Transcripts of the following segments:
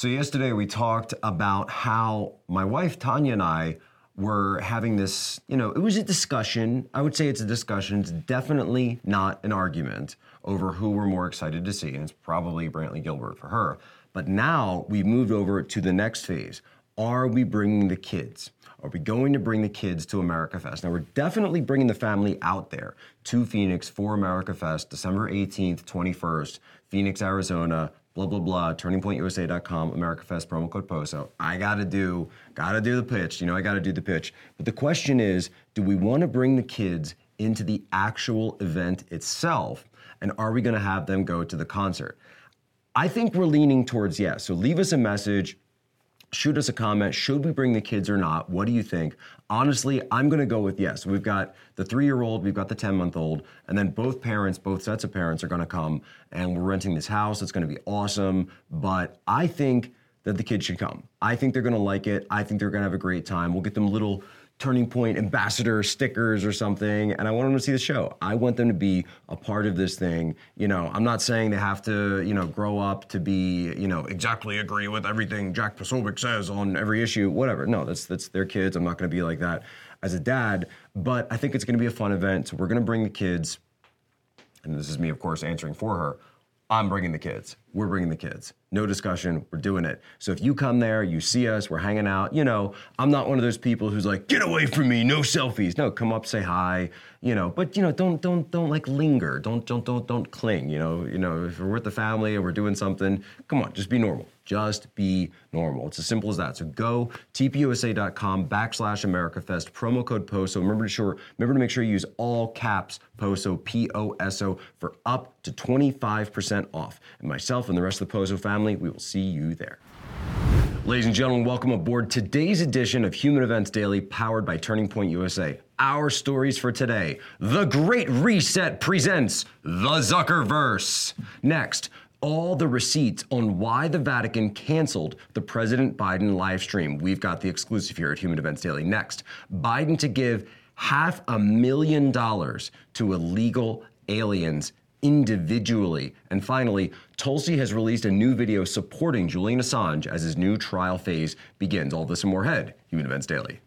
So, yesterday we talked about how my wife Tanya and I were having this, you know, it was a discussion. I would say it's a discussion. It's definitely not an argument over who we're more excited to see. And it's probably Brantley Gilbert for her. But now we've moved over to the next phase. Are we bringing the kids? Are we going to bring the kids to America Fest? Now, we're definitely bringing the family out there to Phoenix for America Fest, December 18th, 21st, Phoenix, Arizona blah blah blah turningpointusa.com america fest promo code poso. I gotta do gotta do the pitch. You know i gotta do the pitch. But the question is do we want to bring the kids into the actual event itself? And are we going to have them go to the concert? I think we're leaning towards yes. So leave us a message shoot us a comment. Should we bring the kids or not? What do you think? Honestly, I'm going to go with yes. We've got the three year old, we've got the 10 month old, and then both parents, both sets of parents are going to come, and we're renting this house. It's going to be awesome. But I think that the kids should come. I think they're going to like it. I think they're going to have a great time. We'll get them little Turning Point ambassador stickers or something, and I want them to see the show. I want them to be a part of this thing. You know, I'm not saying they have to, you know, grow up to be, you know, exactly agree with everything Jack Posobiec says on every issue, whatever. No, that's that's their kids. I'm not going to be like that as a dad, but I think it's going to be a fun event. So we're going to bring the kids, and this is me, of course, answering for her. I'm bringing the kids. We're bringing the kids. No discussion. We're doing it. So if you come there, you see us, we're hanging out. You know, I'm not one of those people who's like, get away from me, no selfies. No, come up, say hi. You know, but you know, don't don't don't like linger. Don't don't don't don't cling. You know, you know, if we're with the family and we're doing something, come on, just be normal. Just be normal. It's as simple as that. So go tpusa.com backslash AmericaFest, promo code POSO. Remember to sure, remember to make sure you use all caps POSO, P-O-S-O, for up to 25% off. And myself and the rest of the POSO family, we will see you there. Ladies and gentlemen, welcome aboard today's edition of Human Events Daily, powered by Turning Point USA. Our stories for today The Great Reset presents The Zuckerverse. Next, all the receipts on why the Vatican canceled the President Biden live stream. We've got the exclusive here at Human Events Daily. Next, Biden to give half a million dollars to illegal aliens individually. And finally, Tulsi has released a new video supporting Julian Assange as his new trial phase begins. All this and more ahead. Human Events Daily.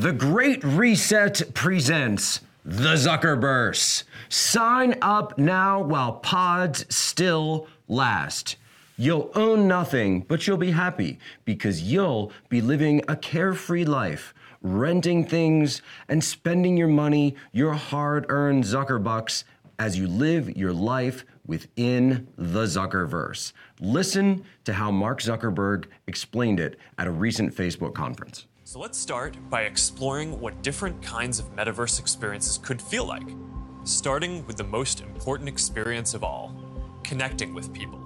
The Great Reset presents The Zuckerverse. Sign up now while pods still last. You'll own nothing, but you'll be happy because you'll be living a carefree life, renting things and spending your money, your hard earned Zuckerbucks, as you live your life within the Zuckerverse. Listen to how Mark Zuckerberg explained it at a recent Facebook conference. So let's start by exploring what different kinds of metaverse experiences could feel like, starting with the most important experience of all connecting with people.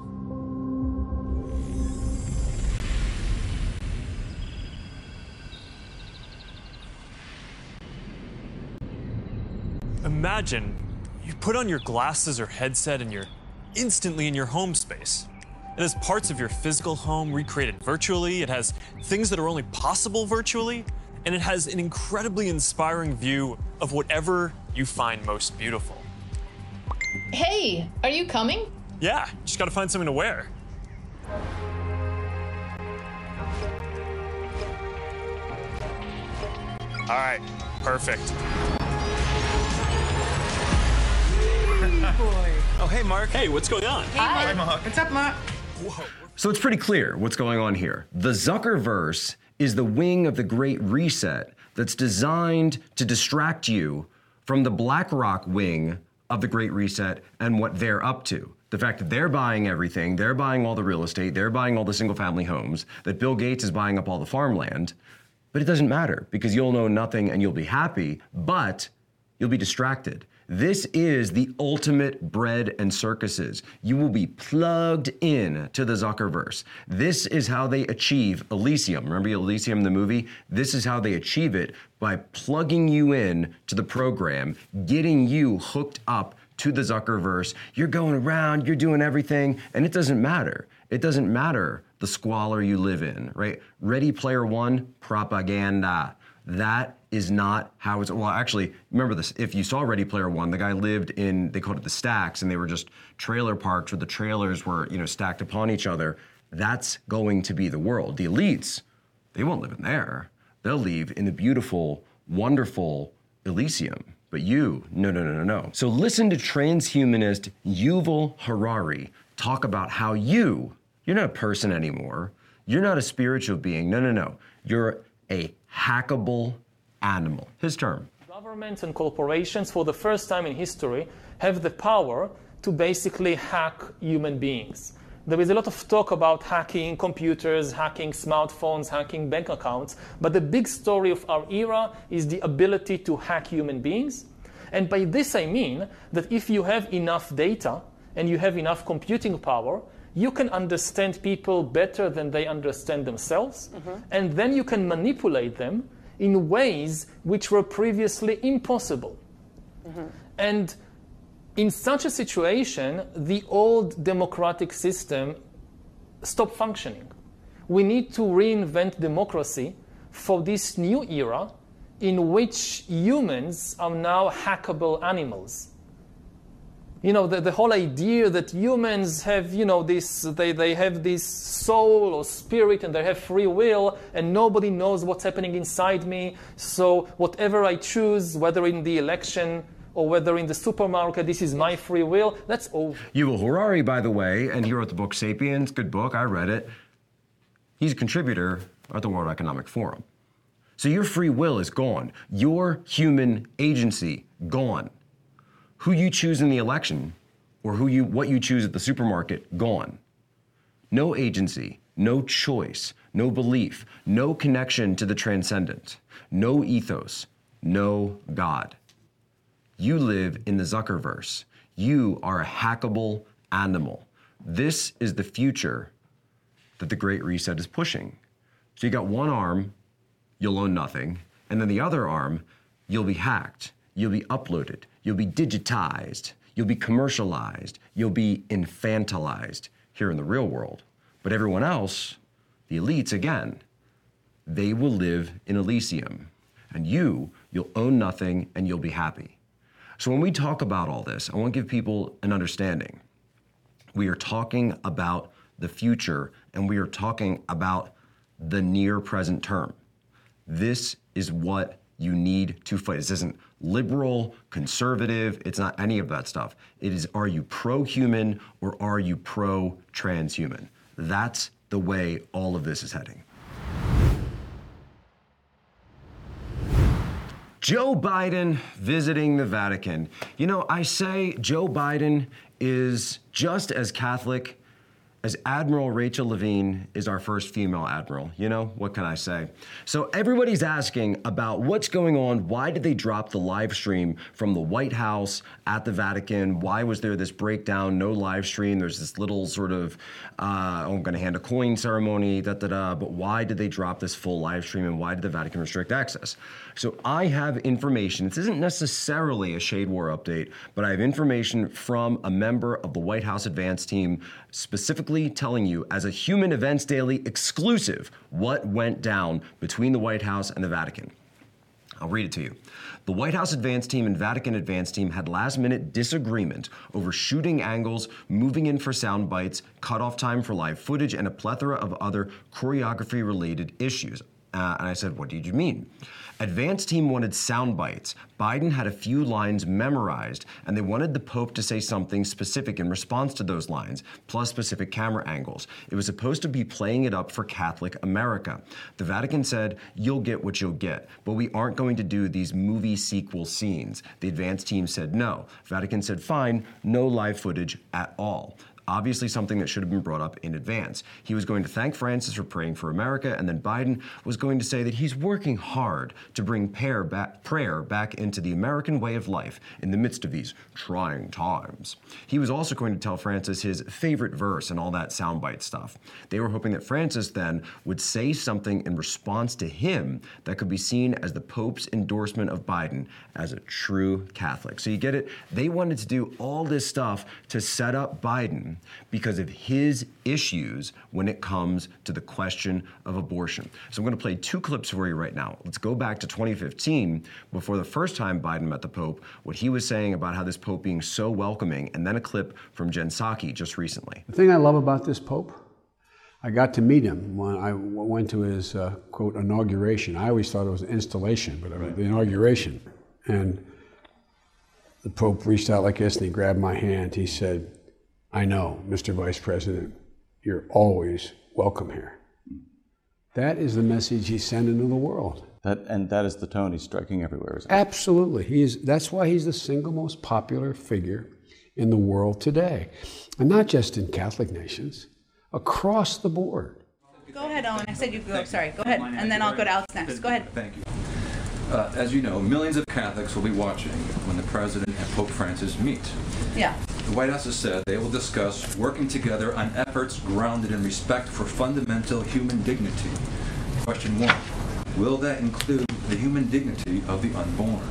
Imagine you put on your glasses or headset and you're instantly in your home space. It has parts of your physical home recreated virtually. It has things that are only possible virtually. And it has an incredibly inspiring view of whatever you find most beautiful. Hey, are you coming? Yeah, just gotta find something to wear. All right, perfect. Oh, hey, Mark. Hey, what's going on? Hey, Hi. What's up, Mark? So it's pretty clear what's going on here. The Zuckerverse is the wing of the Great Reset that's designed to distract you from the BlackRock wing of the Great Reset and what they're up to. The fact that they're buying everything, they're buying all the real estate, they're buying all the single family homes, that Bill Gates is buying up all the farmland. But it doesn't matter because you'll know nothing and you'll be happy, but you'll be distracted. This is the ultimate bread and circuses. You will be plugged in to the Zuckerverse. This is how they achieve Elysium. Remember Elysium, the movie? This is how they achieve it by plugging you in to the program, getting you hooked up to the Zuckerverse. You're going around, you're doing everything, and it doesn't matter. It doesn't matter the squalor you live in, right? Ready Player One, propaganda. That is not how it's. Well, actually, remember this. If you saw Ready Player One, the guy lived in. They called it the stacks, and they were just trailer parks where the trailers were, you know, stacked upon each other. That's going to be the world. The elites, they won't live in there. They'll live in the beautiful, wonderful Elysium. But you, no, no, no, no, no. So listen to transhumanist Yuval Harari talk about how you, you're not a person anymore. You're not a spiritual being. No, no, no. You're a hackable animal. His term. Governments and corporations, for the first time in history, have the power to basically hack human beings. There is a lot of talk about hacking computers, hacking smartphones, hacking bank accounts, but the big story of our era is the ability to hack human beings. And by this I mean that if you have enough data and you have enough computing power, you can understand people better than they understand themselves, mm-hmm. and then you can manipulate them in ways which were previously impossible. Mm-hmm. And in such a situation, the old democratic system stopped functioning. We need to reinvent democracy for this new era in which humans are now hackable animals you know, the, the whole idea that humans have, you know, this, they, they have this soul or spirit and they have free will and nobody knows what's happening inside me. So whatever I choose, whether in the election or whether in the supermarket, this is my free will, that's over. Yuval Harari, by the way, and he wrote the book Sapiens, good book, I read it. He's a contributor at the World Economic Forum. So your free will is gone. Your human agency, gone who you choose in the election or who you what you choose at the supermarket gone. No agency, no choice, no belief, no connection to the transcendent, no ethos, no God. You live in the Zuckerverse. You are a hackable animal. This is the future that the Great Reset is pushing. So you got one arm, you'll own nothing, and then the other arm, you'll be hacked, you'll be uploaded, You'll be digitized. You'll be commercialized. You'll be infantilized here in the real world. But everyone else, the elites again, they will live in Elysium. And you, you'll own nothing and you'll be happy. So when we talk about all this, I want to give people an understanding. We are talking about the future and we are talking about the near present term. This is what you need to fight. This isn't liberal, conservative, it's not any of that stuff. It is are you pro human or are you pro transhuman? That's the way all of this is heading. Joe Biden visiting the Vatican. You know, I say Joe Biden is just as Catholic as Admiral Rachel Levine is our first female admiral. You know, what can I say? So everybody's asking about what's going on. Why did they drop the live stream from the White House at the Vatican? Why was there this breakdown, no live stream? There's this little sort of, uh, oh, I'm going to hand a coin ceremony, da da da. But why did they drop this full live stream and why did the Vatican restrict access? So I have information. This isn't necessarily a Shade War update, but I have information from a member of the White House advance team specifically telling you, as a Human Events Daily exclusive, what went down between the White House and the Vatican. I'll read it to you. The White House advance team and Vatican advance team had last minute disagreement over shooting angles, moving in for sound bites, cutoff time for live footage, and a plethora of other choreography related issues. Uh, and I said, What did you mean? Advance team wanted sound bites. Biden had a few lines memorized, and they wanted the Pope to say something specific in response to those lines, plus specific camera angles. It was supposed to be playing it up for Catholic America. The Vatican said, You'll get what you'll get, but we aren't going to do these movie sequel scenes. The advance team said no. Vatican said, Fine, no live footage at all obviously something that should have been brought up in advance. He was going to thank Francis for praying for America, and then Biden was going to say that he's working hard to bring prayer back, prayer back into the American way of life in the midst of these trying times. He was also going to tell Francis his favorite verse and all that soundbite stuff. They were hoping that Francis then would say something in response to him that could be seen as the Pope's endorsement of Biden as a true Catholic. So you get it? They wanted to do all this stuff to set up Biden Biden because of his issues when it comes to the question of abortion. So I'm going to play two clips for you right now. Let's go back to 2015, before the first time Biden met the Pope, what he was saying about how this Pope being so welcoming, and then a clip from Jen Psaki just recently. The thing I love about this Pope, I got to meet him when I went to his uh, quote inauguration. I always thought it was an installation, but right. the inauguration. And the Pope reached out like this and he grabbed my hand. He said, I know, Mr. Vice President, you're always welcome here. That is the message he's sending to the world. That, and that is the tone he's striking everywhere, isn't it? Absolutely. He is, that's why he's the single most popular figure in the world today. And not just in Catholic nations, across the board. Go ahead, Owen. I said you go. Sorry. Go ahead. And then I'll go to Alex next. Go ahead. Thank you. Uh, as you know, millions of Catholics will be watching when the President and Pope Francis meet. Yeah. The White House has said they will discuss working together on efforts grounded in respect for fundamental human dignity. Question one Will that include the human dignity of the unborn?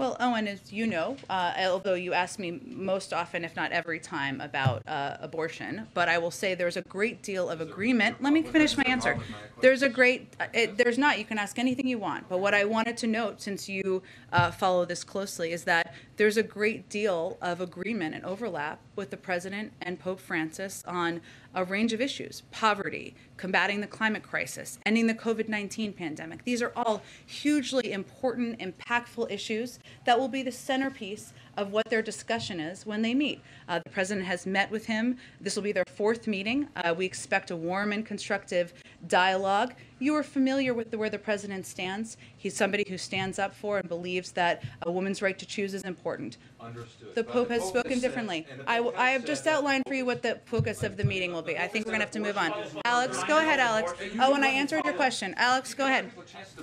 Well, Owen, as you know, uh, although you ask me most often, if not every time, about uh, abortion, but I will say there's a great deal of agreement. Let me finish my answer. There's a great, uh, it, there's not, you can ask anything you want, but what I wanted to note, since you uh, follow this closely, is that there's a great deal of agreement and overlap with the President and Pope Francis on a range of issues poverty, combating the climate crisis, ending the COVID 19 pandemic. These are all hugely important, impactful issues that will be the centerpiece of what their discussion is when they meet. Uh, the president has met with him. This will be their fourth meeting. Uh, we expect a warm and constructive dialogue. You are familiar with the, where the president stands. He's somebody who stands up for and believes that a woman's right to choose is important. Understood. The Pope has spoken differently. I, I have just outlined for you what the focus of the meeting will be. I think we're going to have to move on. Alex, go ahead, Alex. Oh, and I answered your question. Alex, go ahead.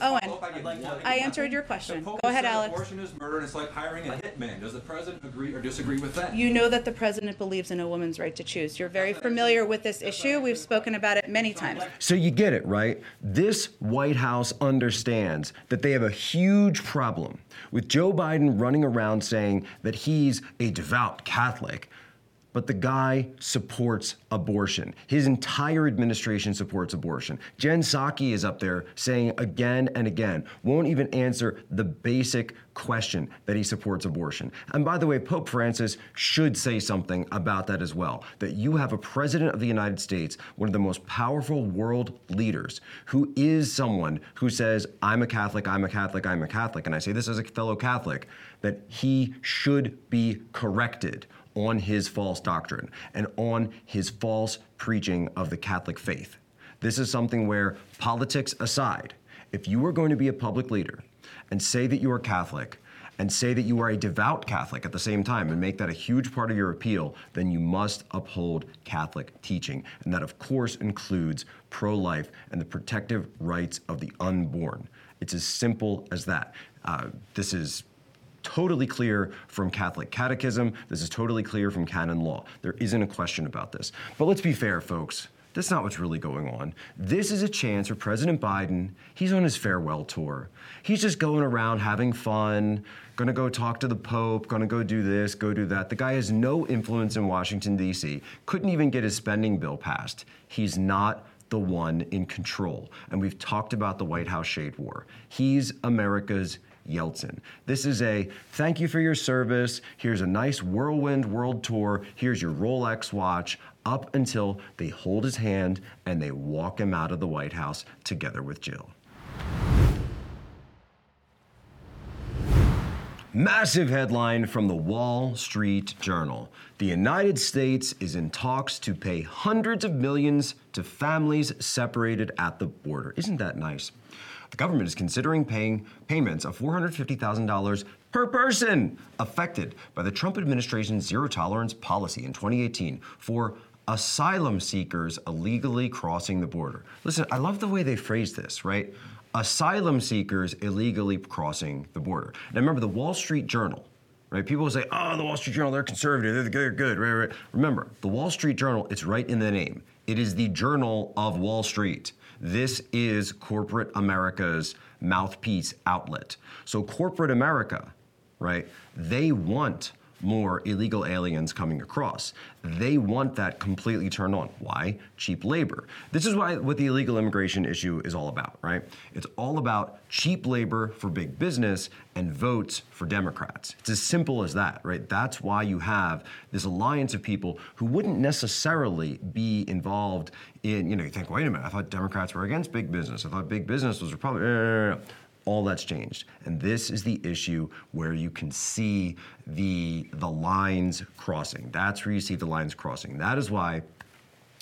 Oh, Owen, I answered your question. Go ahead, Alex. Abortion is murder and it's like hiring a hitman. Does the president agree or disagree with that? You know that the president believes in a woman's right to choose. You're very familiar with this issue. We've spoken about it many times. So you get it, right? This White House understands that they have a huge problem with Joe Biden running around saying that he's a devout Catholic but the guy supports abortion. His entire administration supports abortion. Jen Psaki is up there saying again and again, won't even answer the basic question that he supports abortion. And by the way, Pope Francis should say something about that as well. That you have a president of the United States, one of the most powerful world leaders, who is someone who says, I'm a Catholic, I'm a Catholic, I'm a Catholic. And I say this as a fellow Catholic, that he should be corrected on his false doctrine and on his false preaching of the Catholic faith. This is something where, politics aside, if you are going to be a public leader and say that you are Catholic, and say that you are a devout Catholic at the same time and make that a huge part of your appeal, then you must uphold Catholic teaching. And that, of course, includes pro life and the protective rights of the unborn. It's as simple as that. Uh, this is totally clear from Catholic catechism. This is totally clear from canon law. There isn't a question about this. But let's be fair, folks. That's not what's really going on. This is a chance for President Biden. He's on his farewell tour. He's just going around having fun, gonna go talk to the Pope, gonna go do this, go do that. The guy has no influence in Washington, D.C., couldn't even get his spending bill passed. He's not the one in control. And we've talked about the White House shade war. He's America's Yeltsin. This is a thank you for your service. Here's a nice whirlwind world tour. Here's your Rolex watch. Up until they hold his hand and they walk him out of the White House together with Jill. Massive headline from the Wall Street Journal. The United States is in talks to pay hundreds of millions to families separated at the border. Isn't that nice? The government is considering paying payments of $450,000 per person affected by the Trump administration's zero tolerance policy in 2018 for asylum seekers illegally crossing the border. Listen, I love the way they phrase this, right? Asylum seekers illegally crossing the border. Now remember, the Wall Street Journal, right? People say, oh, the Wall Street Journal, they're conservative, they're good, good, right, right. Remember, the Wall Street Journal, it's right in the name. It is the journal of Wall Street. This is corporate America's mouthpiece outlet. So, corporate America, right, they want more illegal aliens coming across. They want that completely turned on. Why? Cheap labor. This is why what the illegal immigration issue is all about, right? It's all about cheap labor for big business and votes for Democrats. It's as simple as that, right? That's why you have this alliance of people who wouldn't necessarily be involved in, you know, you think, wait a minute, I thought Democrats were against big business. I thought big business was Republican all that's changed. And this is the issue where you can see the, the lines crossing. That's where you see the lines crossing. That is why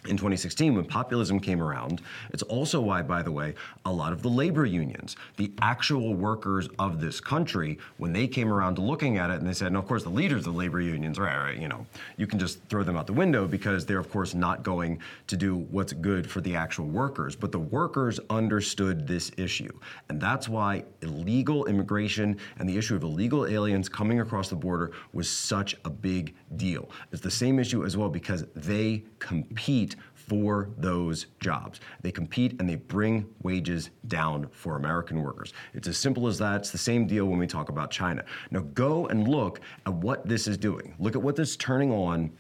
in 2016 when populism came around. It's also why, by the way, a lot of the labor unions, the actual workers of this country, when they came around to looking at it and they said, and of course the leaders of the labor unions, right, right, you know, you can just throw them out the window because they're of course not going to do what's good for the actual workers. But the workers understood this issue. And that's why illegal immigration and the issue of illegal aliens coming across the border was such a big deal. It's the same issue as well because they compete for those jobs. They compete and they bring wages down for American workers. It's as simple as that. It's the same deal when we talk about China. Now go and look at what this is doing. Look at what this is turning on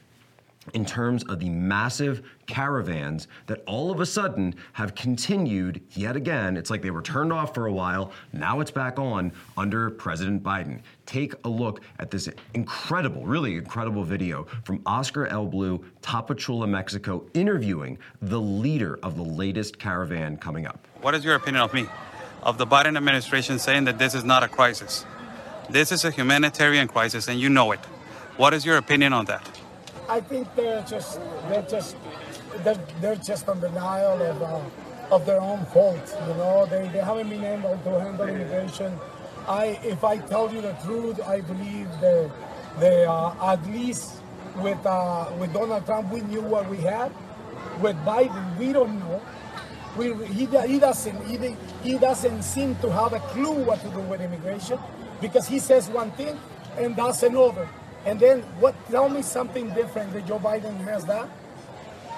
in terms of the massive caravans that all of a sudden have continued yet again. It's like they were turned off for a while, now it's back on under President Biden. Take a look at this incredible, really incredible video from Oscar El Blue, Tapachula, Mexico, interviewing the leader of the latest caravan coming up. What is your opinion of me? Of the Biden administration saying that this is not a crisis? This is a humanitarian crisis, and you know it. What is your opinion on that? I think they're just they're just they're, they're just on denial of uh, of their own fault. You know, they, they haven't been able to handle immigration. I if I tell you the truth, I believe they they uh, at least with uh, with Donald Trump we knew what we had. With Biden, we don't know. We, he, he doesn't he, he doesn't seem to have a clue what to do with immigration because he says one thing and does another. And then what? Tell me something different that Joe Biden has done.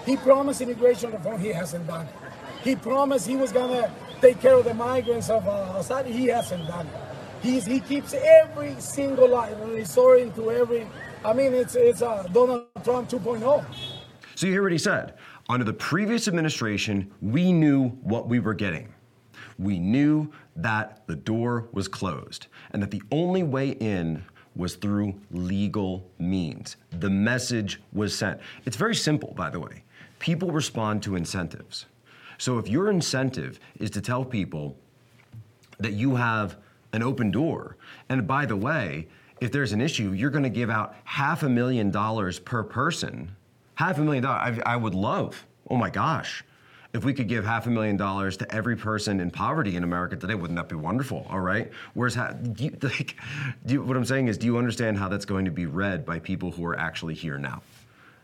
He promised immigration reform. He hasn't done. He promised he was gonna take care of the migrants of uh, Assad. He hasn't done. He's, he keeps every single line resorting to every. I mean, it's it's uh, Donald Trump 2.0. So you hear what he said. Under the previous administration, we knew what we were getting. We knew that the door was closed and that the only way in was through legal means. The message was sent. It's very simple, by the way. People respond to incentives. So if your incentive is to tell people that you have an open door, and by the way, if there's an issue, you're going to give out half a million dollars per person. Half a million dollars, I, I would love. Oh my gosh if we could give half a million dollars to every person in poverty in America today, wouldn't that be wonderful? All right. Whereas, how, do you, like, do you, what I'm saying is, do you understand how that's going to be read by people who are actually here now,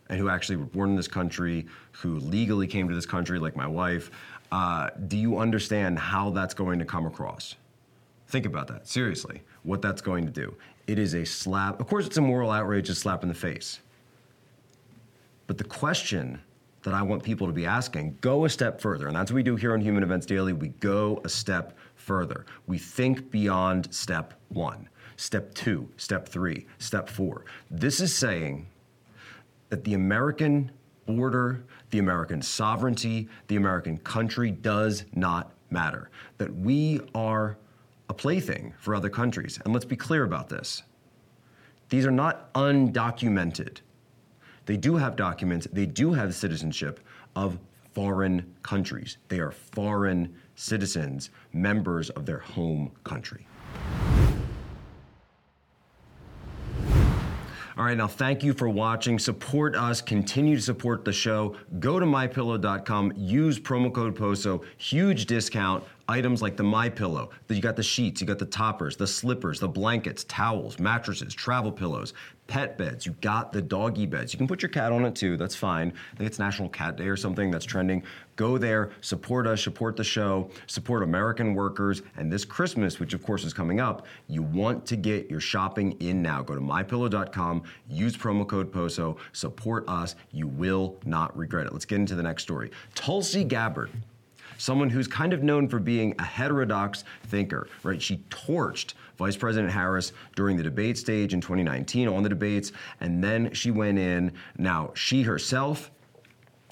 and who actually were born in this country, who legally came to this country, like my wife? Uh, do you understand how that's going to come across? Think about that seriously. What that's going to do? It is a slap. Of course, it's a moral outrage, a slap in the face. But the question that I want people to be asking. Go a step further. And that's what we do here on Human Events Daily. We go a step further. We think beyond step one, step two, step three, step four. This is saying that the American border, the American sovereignty, the American country does not matter. That we are a plaything for other countries. And let's be clear about this. These are not undocumented they do have documents, they do have citizenship of foreign countries. They are foreign citizens, members of their home country. All right, now thank you for watching. Support us, continue to support the show. Go to mypillow.com, use promo code POSO, huge discount. Items like the My Pillow, you got the sheets, you got the toppers, the slippers, the blankets, towels, mattresses, travel pillows, pet beds. You got the doggy beds. You can put your cat on it too. That's fine. I think it's National Cat Day or something that's trending. Go there, support us, support the show, support American workers. And this Christmas, which of course is coming up, you want to get your shopping in now. Go to mypillow.com, use promo code POSO, support us. You will not regret it. Let's get into the next story. Tulsi Gabbard someone who's kind of known for being a heterodox thinker, right? She torched Vice President Harris during the debate stage in 2019 on the debates, and then she went in. Now, she herself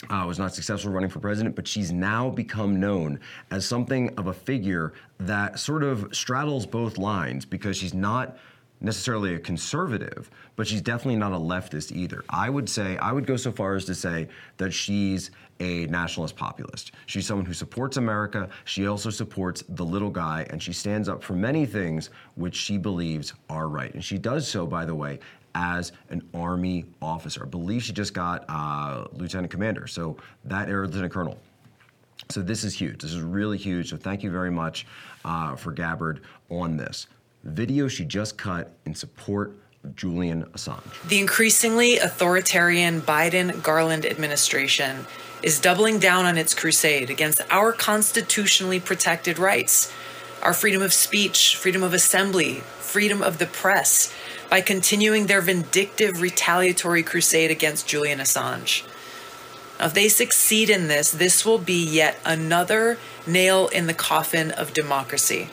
uh, was not successful running for president, but she's now become known as something of a figure that sort of straddles both lines because she's not necessarily a conservative, but she's definitely not a leftist either. I would say, I would go so far as to say that she's a nationalist populist. She's someone who supports America. She also supports the little guy, and she stands up for many things which she believes are right. And she does so, by the way, as an Army officer. I believe she just got uh, lieutenant commander, so that or lieutenant colonel. So this is huge. This is really huge. So thank you very much uh, for Gabbard on this video she just cut in support of Julian Assange. The increasingly authoritarian Biden Garland administration is doubling down on its crusade against our constitutionally protected rights, our freedom of speech, freedom of assembly, freedom of the press, by continuing their vindictive retaliatory crusade against Julian Assange. Now, if they succeed in this, this will be yet another nail in the coffin of democracy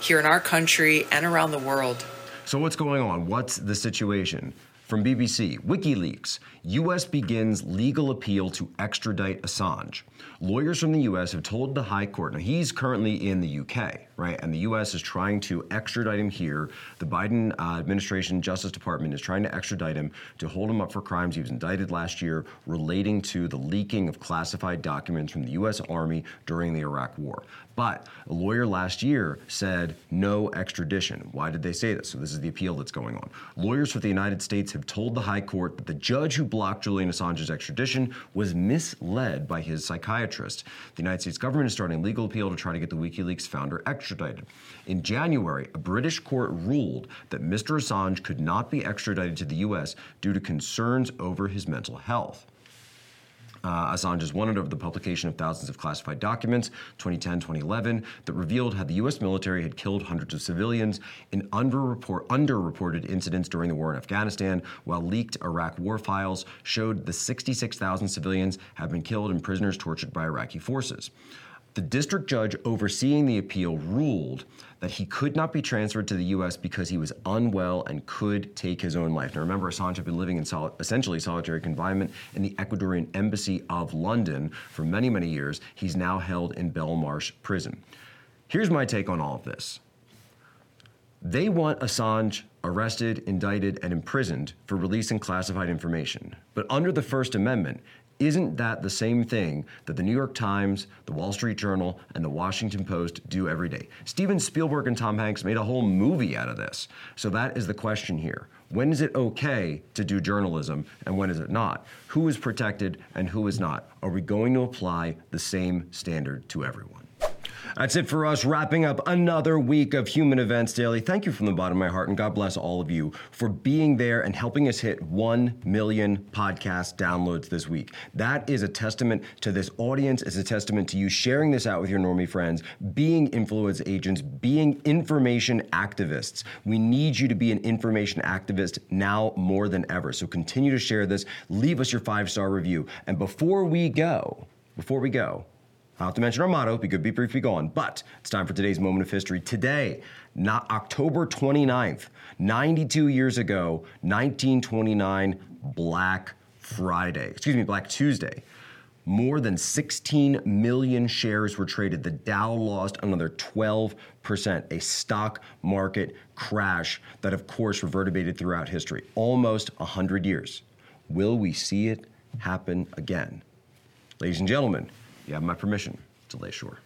here in our country and around the world. So, what's going on? What's the situation? From BBC, WikiLeaks, U.S. begins legal appeal to extradite Assange. Lawyers from the U.S. have told the High Court, now he's currently in the U.K., right? And the U.S. is trying to extradite him here. The Biden uh, administration Justice Department is trying to extradite him to hold him up for crimes he was indicted last year relating to the leaking of classified documents from the U.S. Army during the Iraq War. But a lawyer last year said no extradition. Why did they say this? So this is the appeal that's going on. Lawyers for the United States have told the High Court that the judge who blocked Julian Assange's extradition was misled by his psychiatrist. The United States government is starting a legal appeal to try to get the WikiLeaks founder extradited. In January, a British court ruled that Mr. Assange could not be extradited to the U.S. due to concerns over his mental health. Uh, Assange is wanted over the publication of thousands of classified documents, 2010 2011, that revealed how the U.S. military had killed hundreds of civilians in underreport, underreported incidents during the war in Afghanistan, while leaked Iraq war files showed the 66,000 civilians have been killed and prisoners tortured by Iraqi forces. The district judge overseeing the appeal ruled that he could not be transferred to the U.S. because he was unwell and could take his own life. Now, remember, Assange had been living in essentially solitary confinement in the Ecuadorian Embassy of London for many, many years. He's now held in Belmarsh prison. Here's my take on all of this. They want Assange arrested, indicted, and imprisoned for releasing classified information. But under the First Amendment, isn't that the same thing that the New York Times, the Wall Street Journal, and the Washington Post do every day? Steven Spielberg and Tom Hanks made a whole movie out of this. So that is the question here. When is it okay to do journalism and when is it not? Who is protected and who is not? Are we going to apply the same standard to everyone? That's it for us, wrapping up another week of Human Events Daily. Thank you from the bottom of my heart, and God bless all of you for being there and helping us hit 1 million podcast downloads this week. That is a testament to this audience, it's a testament to you sharing this out with your normie friends, being influence agents, being information activists. We need you to be an information activist now more than ever. So continue to share this, leave us your five star review. And before we go, before we go, not to mention our motto, be good, be brief, be gone. But it's time for today's moment of history. Today, not October 29th, 92 years ago, 1929, Black Friday. Excuse me, Black Tuesday. More than 16 million shares were traded. The Dow lost another 12%, a stock market crash that, of course, reverberated throughout history. Almost 100 years. Will we see it happen again? Ladies and gentlemen, you have my permission to lay shore.